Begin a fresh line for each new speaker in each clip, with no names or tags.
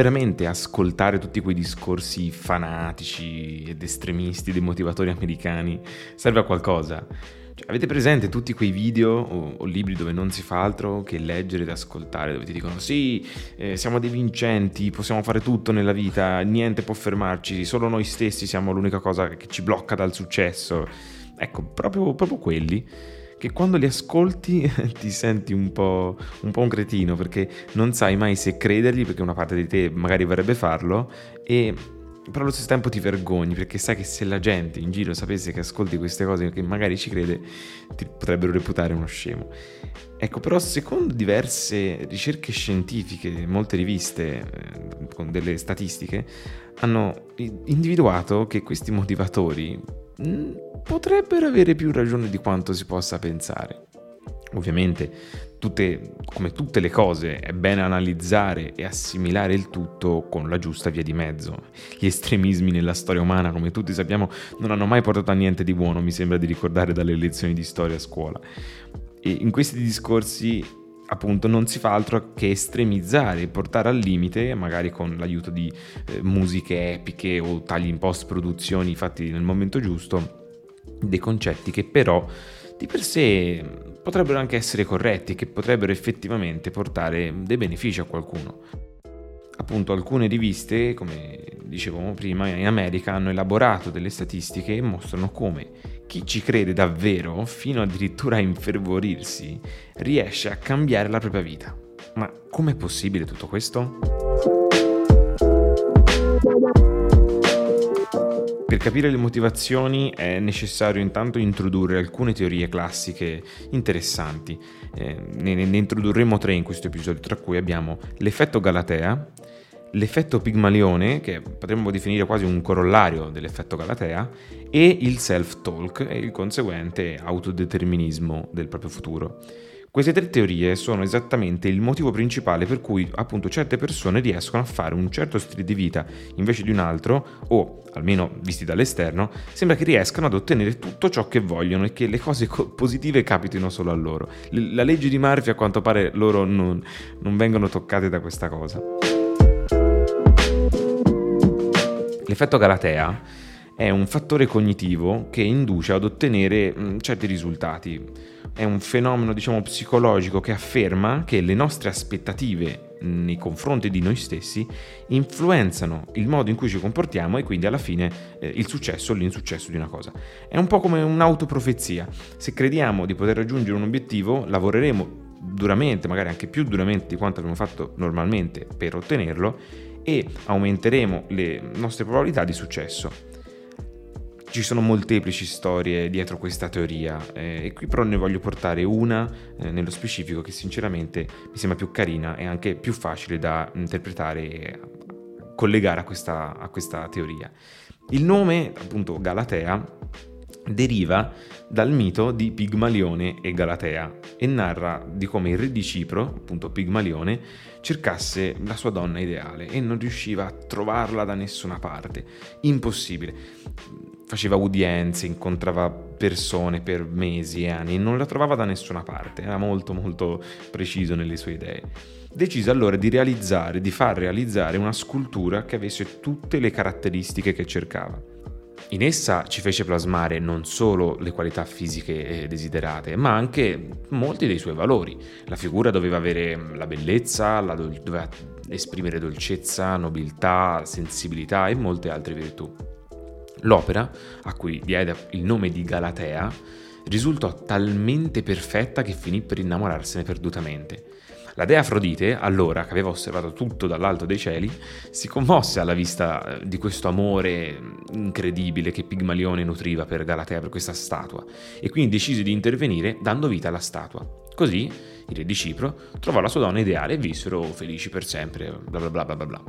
veramente ascoltare tutti quei discorsi fanatici ed estremisti dei motivatori americani serve a qualcosa? Cioè, avete presente tutti quei video o, o, libri dove non si fa altro che leggere ed ascoltare, dove ti dicono sì, eh, siamo dei vincenti, possiamo fare tutto nella vita, niente può fermarci, solo noi stessi siamo l'unica cosa che ci blocca dal successo. Ecco, proprio, proprio quelli che quando li ascolti ti senti un po', un po' un cretino perché non sai mai se credergli perché una parte di te magari vorrebbe farlo e però allo stesso tempo ti vergogni perché sai che se la gente in giro sapesse che ascolti queste cose che magari ci crede, ti potrebbero reputare uno scemo. Ecco, però secondo diverse ricerche scientifiche, molte riviste eh, con delle statistiche, hanno individuato che questi motivatori mh, potrebbero avere più ragione di quanto si possa pensare. Ovviamente, tutte, come tutte le cose, è bene analizzare e assimilare il tutto con la giusta via di mezzo. Gli estremismi nella storia umana, come tutti sappiamo, non hanno mai portato a niente di buono, mi sembra di ricordare dalle lezioni di storia a scuola. E in questi discorsi appunto non si fa altro che estremizzare e portare al limite, magari con l'aiuto di eh, musiche epiche o tagli in post produzioni fatti nel momento giusto, dei concetti che però di per sé potrebbero anche essere corretti, che potrebbero effettivamente portare dei benefici a qualcuno. Appunto alcune riviste, come dicevamo prima, in America hanno elaborato delle statistiche e mostrano come chi ci crede davvero, fino addirittura a infervorirsi, riesce a cambiare la propria vita. Ma com'è possibile tutto questo? Capire le motivazioni è necessario intanto introdurre alcune teorie classiche interessanti. Eh, ne, ne, introdurremo tre in questo episodio, tra cui abbiamo l'effetto Galatea, l'effetto Pigmalione, che potremmo definire quasi un corollario dell'effetto Galatea, e il self-talk e il conseguente autodeterminismo del proprio futuro. Queste tre teorie sono esattamente il motivo principale per cui appunto certe persone riescono a fare un certo stile di vita invece di un altro o, almeno visti dall'esterno, sembra che riescano ad ottenere tutto ciò che vogliono e che le cose co- positive capitino solo a loro. La legge di Murphy a quanto pare loro non, non vengono toccate da questa cosa. L'effetto Galatea è un fattore cognitivo che induce ad ottenere certi risultati è un fenomeno, diciamo, psicologico che afferma che le nostre aspettative nei confronti di noi stessi influenzano il modo in cui ci comportiamo e quindi alla fine eh, il successo o l'insuccesso di una cosa. È un po' come un'autoprofezia. Se crediamo di poter raggiungere un obiettivo, lavoreremo duramente, magari anche più duramente di quanto abbiamo fatto normalmente per ottenerlo e aumenteremo le nostre probabilità di successo. Ci sono molteplici storie dietro questa teoria eh, e qui però ne voglio portare una eh, nello specifico che sinceramente mi sembra più carina e anche più facile da interpretare e collegare a questa, a questa teoria. Il nome, appunto, Galatea, deriva dal mito di Pigmalione e Galatea e narra di come il re di Cipro, appunto Pigmalione, cercasse la sua donna ideale e non riusciva a trovarla da nessuna parte. Impossibile faceva udienze, incontrava persone per mesi e anni e non la trovava da nessuna parte, era molto molto preciso nelle sue idee. Decise allora di realizzare, di far realizzare una scultura che avesse tutte le caratteristiche che cercava. In essa ci fece plasmare non solo le qualità fisiche desiderate, ma anche molti dei suoi valori. La figura doveva avere la bellezza, la do- doveva esprimere dolcezza, nobiltà, sensibilità e molte altre virtù. L'opera, a cui diede il nome di Galatea, risultò talmente perfetta che finì per innamorarsene perdutamente. La dea Afrodite, allora che aveva osservato tutto dall'alto dei cieli, si commosse alla vista eh, di questo amore incredibile che Pigmalione nutriva per Galatea, per questa statua, e quindi decise di intervenire dando vita alla statua. Così il re di Cipro trovò la sua donna ideale e vissero felici per sempre, bla bla bla bla bla.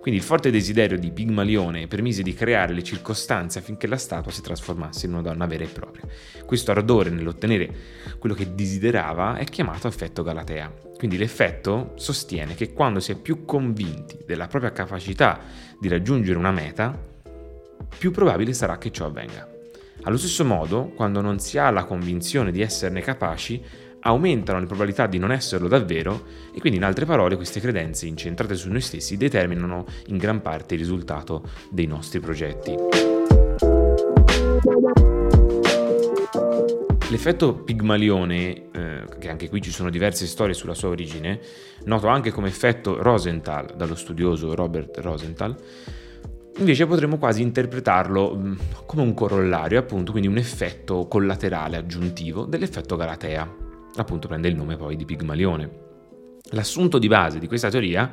Quindi il forte desiderio di Pigmalione permise di creare le circostanze affinché la statua si trasformasse in una donna vera e propria. Questo ardore nell'ottenere quello che desiderava è chiamato effetto Galatea. Quindi l'effetto sostiene che quando si è più convinti della propria capacità di raggiungere una meta, più probabile sarà che ciò avvenga. Allo stesso modo, quando non si ha la convinzione di esserne capaci, aumentano le probabilità di non esserlo davvero e quindi in altre parole queste credenze incentrate su noi stessi determinano in gran parte il risultato dei nostri progetti. L'effetto Pigmalione, eh, che anche qui ci sono diverse storie sulla sua origine, noto anche come effetto Rosenthal dallo studioso Robert Rosenthal, invece potremmo quasi interpretarlo mm, come un corollario, appunto, quindi un effetto collaterale aggiuntivo dell'effetto Galatea, appunto prende il nome poi di Pigmalione. L'assunto di base di questa teoria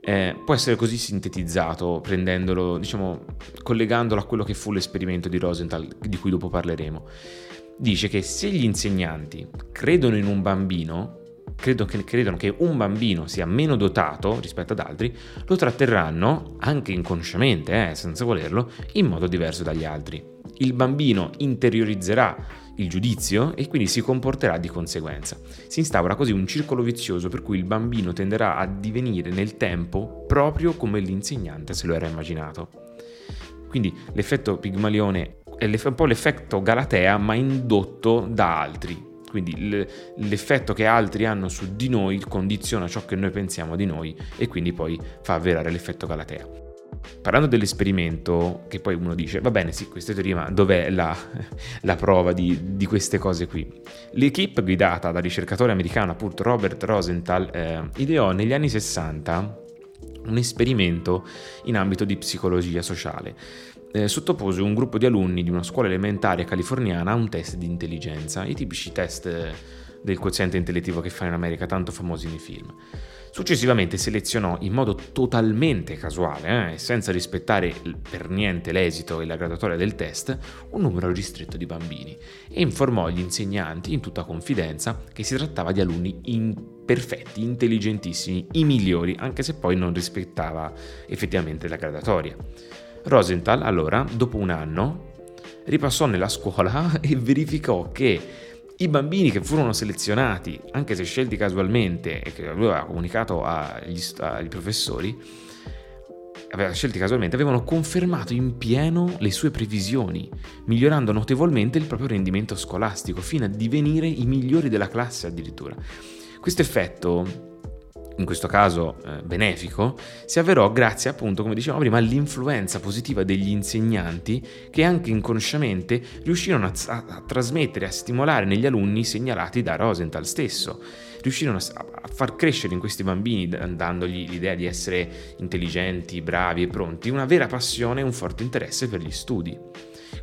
eh, può essere così sintetizzato, prendendolo, diciamo, collegandolo a quello che fu l'esperimento di Rosenthal, di cui dopo parleremo. Dice che se gli insegnanti credono in un bambino, credo che, credono che un bambino sia meno dotato rispetto ad altri, lo tratterranno, anche inconsciamente, eh, senza volerlo, in modo diverso dagli altri. Il bambino interiorizzerà il giudizio e quindi si comporterà di conseguenza. Si instaura così un circolo vizioso per cui il bambino tenderà a divenire nel tempo proprio come l'insegnante se lo era immaginato. Quindi l'effetto Pigmalione è un po' l'effetto Galatea ma indotto da altri. Quindi l'effetto che altri hanno su di noi condiziona ciò che noi pensiamo di noi e quindi poi fa avverare l'effetto Galatea. Parlando dell'esperimento, che poi uno dice, va bene, sì, queste teorie, ma dov'è la, la prova di, di, queste cose qui? L'equipe guidata dal ricercatore americano, appunto Robert Rosenthal, eh, ideò negli anni 60 un esperimento in ambito di psicologia sociale. Eh, sottopose un gruppo di alunni di una scuola elementare californiana a un test di intelligenza, i tipici test del quoziente intellettivo che fanno in America, tanto famosi nei film. Successivamente selezionò in modo totalmente casuale, eh, senza rispettare per niente l'esito e la graduatoria del test, un numero ristretto di bambini e informò gli insegnanti in tutta confidenza che si trattava di alunni imperfetti, intelligentissimi, i migliori, anche se poi non rispettava effettivamente la graduatoria. Rosenthal allora, dopo un anno, ripassò nella scuola e verificò che i bambini che furono selezionati, anche se scelti casualmente e che aveva comunicato agli, ai professori, aveva scelti casualmente, avevano confermato in pieno le sue previsioni, migliorando notevolmente il proprio rendimento scolastico, fino a divenire i migliori della classe addirittura. Questo effetto in questo caso eh, benefico, si avverò grazie appunto, come dicevamo prima, all'influenza positiva degli insegnanti che anche inconsciamente riuscirono a, a, a trasmettere, a stimolare negli alunni segnalati da Rosenthal stesso. Riuscirono a, a far crescere in questi bambini, dandogli l'idea di essere intelligenti, bravi e pronti, una vera passione e un forte interesse per gli studi.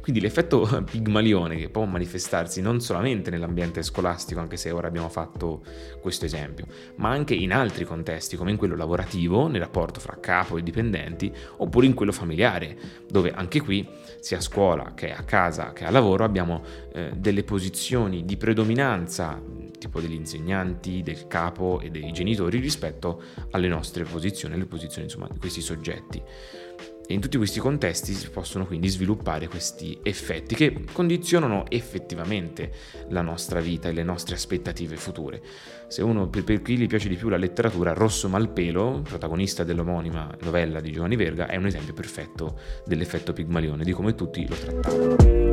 Quindi l'effetto pigmalione che può manifestarsi non solamente nell'ambiente scolastico, anche se ora abbiamo fatto questo esempio, ma anche in altri contesti, come in quello lavorativo, nel rapporto fra capo e dipendenti, oppure in quello familiare, dove anche qui, sia a scuola che a casa che a lavoro, abbiamo eh, delle posizioni di predominanza tipo degli insegnanti, del capo e dei genitori rispetto alle nostre posizioni, alle posizioni insomma di questi soggetti. E in tutti questi contesti si possono quindi sviluppare questi effetti che condizionano effettivamente la nostra vita e le nostre aspettative future. Se uno, per, chi gli piace di più la letteratura, Rosso Malpelo, protagonista dell'omonima novella di Giovanni Verga, è un esempio perfetto dell'effetto Pigmalione, di come tutti lo trattavano.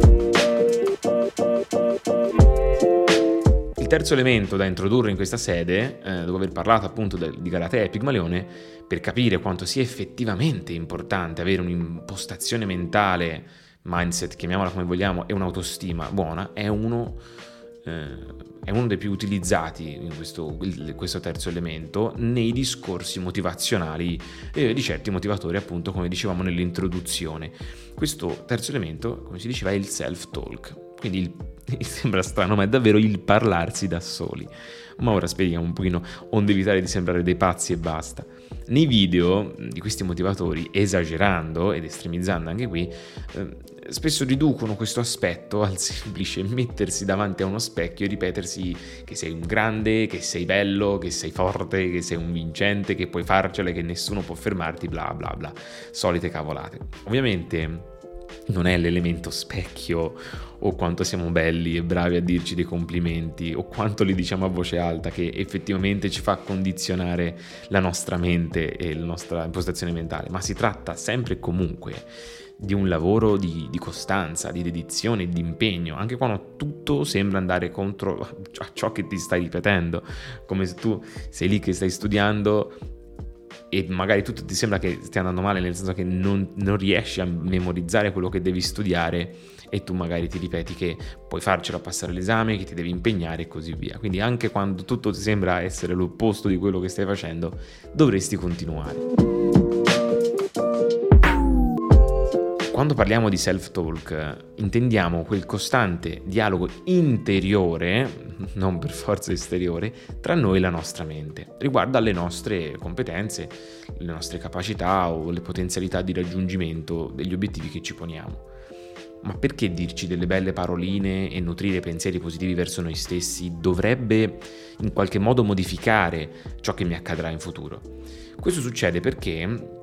Il terzo elemento da introdurre in questa sede, eh, dopo aver parlato appunto de, di Galatea e Pigmalione, per capire quanto sia effettivamente importante avere un'impostazione mentale, mindset, chiamiamola come vogliamo, e un'autostima buona, è uno, eh, è uno dei più utilizzati in questo, questo, terzo elemento nei discorsi motivazionali eh, di certi motivatori, appunto come dicevamo nell'introduzione. Questo terzo elemento, come si diceva, è il self-talk quindi il, sembra strano, ma è davvero il parlarsi da soli. Ma ora spieghiamo un pochino, onde evitare di sembrare dei pazzi e basta. Nei video di questi motivatori, esagerando ed estremizzando anche qui, eh, spesso riducono questo aspetto al semplice mettersi davanti a uno specchio e ripetersi che sei un grande, che sei bello, che sei forte, che sei un vincente, che puoi farcela, che nessuno può fermarti, bla bla bla. Solite cavolate. Ovviamente non è l'elemento specchio o quanto siamo belli e bravi a dirci dei complimenti o quanto li diciamo a voce alta che effettivamente ci fa condizionare la nostra mente e la nostra impostazione mentale, ma si tratta sempre e comunque di un lavoro di, di, costanza, di dedizione, di impegno, anche quando tutto sembra andare contro a ciò che ti stai ripetendo, come se tu sei lì che stai studiando e magari tutto ti sembra che stia andando male, nel senso che non, non riesci a memorizzare quello che devi studiare e tu magari ti ripeti che puoi farcela passare l'esame, che ti devi impegnare e così via. Quindi anche quando tutto ti sembra essere l'opposto di quello che stai facendo, dovresti continuare. Quando parliamo di self-talk intendiamo quel costante dialogo interiore, non per forza esteriore, tra noi e la nostra mente, riguardo alle nostre competenze, le nostre capacità o le potenzialità di raggiungimento degli obiettivi che ci poniamo. Ma perché dirci delle belle paroline e nutrire pensieri positivi verso noi stessi dovrebbe in qualche modo modificare ciò che mi accadrà in futuro? Questo succede perché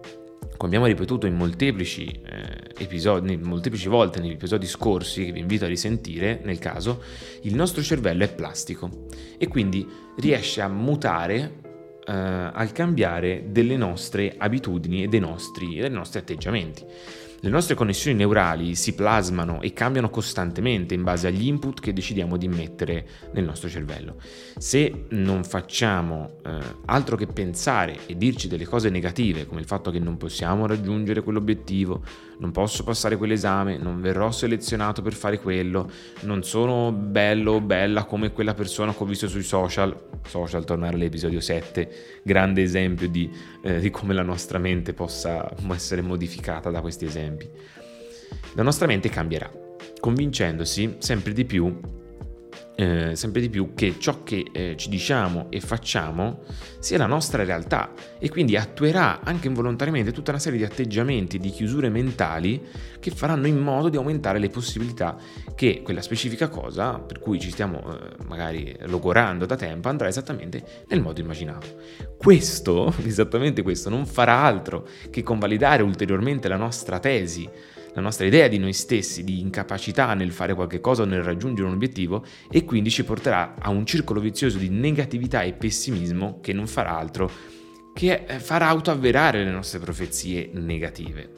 come abbiamo ripetuto in molteplici, eh, episodi, molteplici volte negli episodi scorsi, che vi invito a risentire nel caso, il nostro cervello è plastico e quindi riesce a mutare eh, al cambiare delle nostre abitudini e dei nostri, dei nostri atteggiamenti. Le nostre connessioni neurali si plasmano e cambiano costantemente in base agli input che decidiamo di mettere nel nostro cervello. Se non facciamo eh, altro che pensare e dirci delle cose negative, come il fatto che non possiamo raggiungere quell'obiettivo, non posso passare quell'esame, non verrò selezionato per fare quello, non sono bello o bella come quella persona che ho visto sui social, social tornare all'episodio 7, grande esempio di, eh, di come la nostra mente possa essere modificata da questi esempi. La nostra mente cambierà, convincendosi sempre di più eh, sempre di più che ciò che eh, ci diciamo e facciamo sia la nostra realtà e quindi attuerà anche involontariamente tutta una serie di atteggiamenti, di chiusure mentali che faranno in modo di aumentare le possibilità che quella specifica cosa per cui ci stiamo eh, magari logorando da tempo andrà esattamente nel modo immaginato. Questo, esattamente questo, non farà altro che convalidare ulteriormente la nostra tesi la nostra idea di noi stessi, di incapacità nel fare qualche cosa o nel raggiungere un obiettivo e quindi ci porterà a un circolo vizioso di negatività e pessimismo che non farà altro che eh, far autoavverare le nostre profezie negative.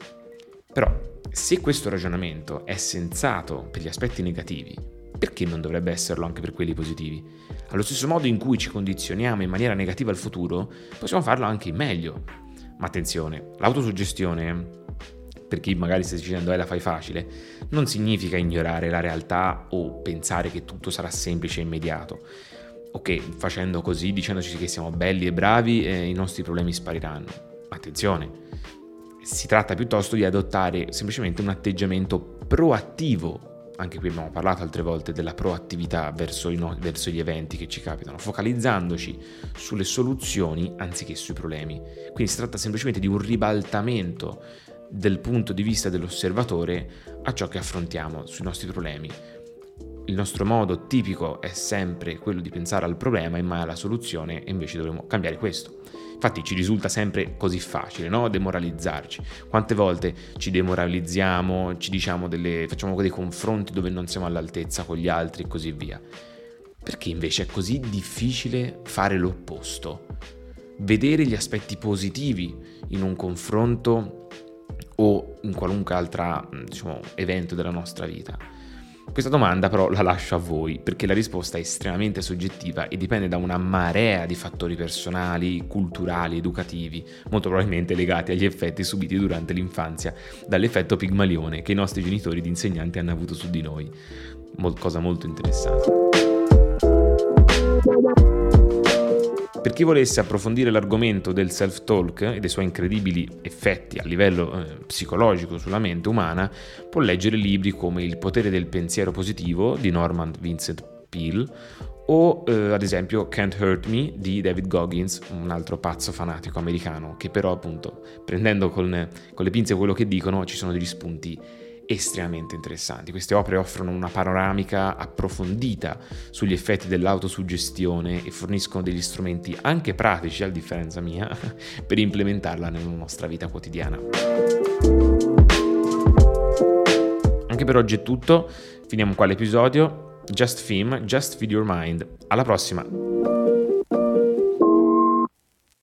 Però, se questo ragionamento è sensato per gli aspetti negativi, perché non dovrebbe esserlo anche per quelli positivi? Allo stesso modo in cui ci condizioniamo in maniera negativa al futuro, possiamo farlo anche in meglio. Ma attenzione, l'autosuggestione per chi magari sta dicendo eh la fai facile, non significa ignorare la realtà o pensare che tutto sarà semplice e immediato. Ok, facendo così, dicendoci che siamo belli e bravi, eh, i nostri problemi spariranno. Attenzione, si tratta piuttosto di adottare semplicemente un atteggiamento proattivo. Anche qui abbiamo parlato altre volte della proattività verso, no- verso gli eventi che ci capitano, focalizzandoci sulle soluzioni anziché sui problemi. Quindi si tratta semplicemente di un ribaltamento del punto di vista dell'osservatore a ciò che affrontiamo sui nostri problemi. Il nostro modo tipico è sempre quello di pensare al problema e mai alla soluzione e invece dovremmo cambiare questo. Infatti ci risulta sempre così facile, no? Demoralizzarci. Quante volte ci demoralizziamo, ci diciamo delle, facciamo dei confronti dove non siamo all'altezza con gli altri e così via. Perché invece è così difficile fare l'opposto? Vedere gli aspetti positivi in un confronto o in qualunque altro diciamo, evento della nostra vita? Questa domanda però la lascio a voi perché la risposta è estremamente soggettiva e dipende da una marea di fattori personali, culturali, educativi, molto probabilmente legati agli effetti subiti durante l'infanzia dall'effetto pigmalione che i nostri genitori ed insegnanti hanno avuto su di noi. Mol- cosa molto interessante. Per chi volesse approfondire l'argomento del self-talk e dei suoi incredibili effetti a livello eh, psicologico sulla mente umana, può leggere libri come Il potere del pensiero positivo di Norman Vincent Peale o eh, ad esempio Can't Hurt Me di David Goggins, un altro pazzo fanatico americano, che però appunto prendendo con, con le pinze quello che dicono ci sono degli spunti estremamente interessanti. Queste opere offrono una panoramica approfondita sugli effetti dell'autosuggestione e forniscono degli strumenti anche pratici, a differenza mia, per implementarla nella nostra vita quotidiana. Anche per oggi è tutto, finiamo qua l'episodio. Just Film, Just Feed Your Mind. Alla prossima!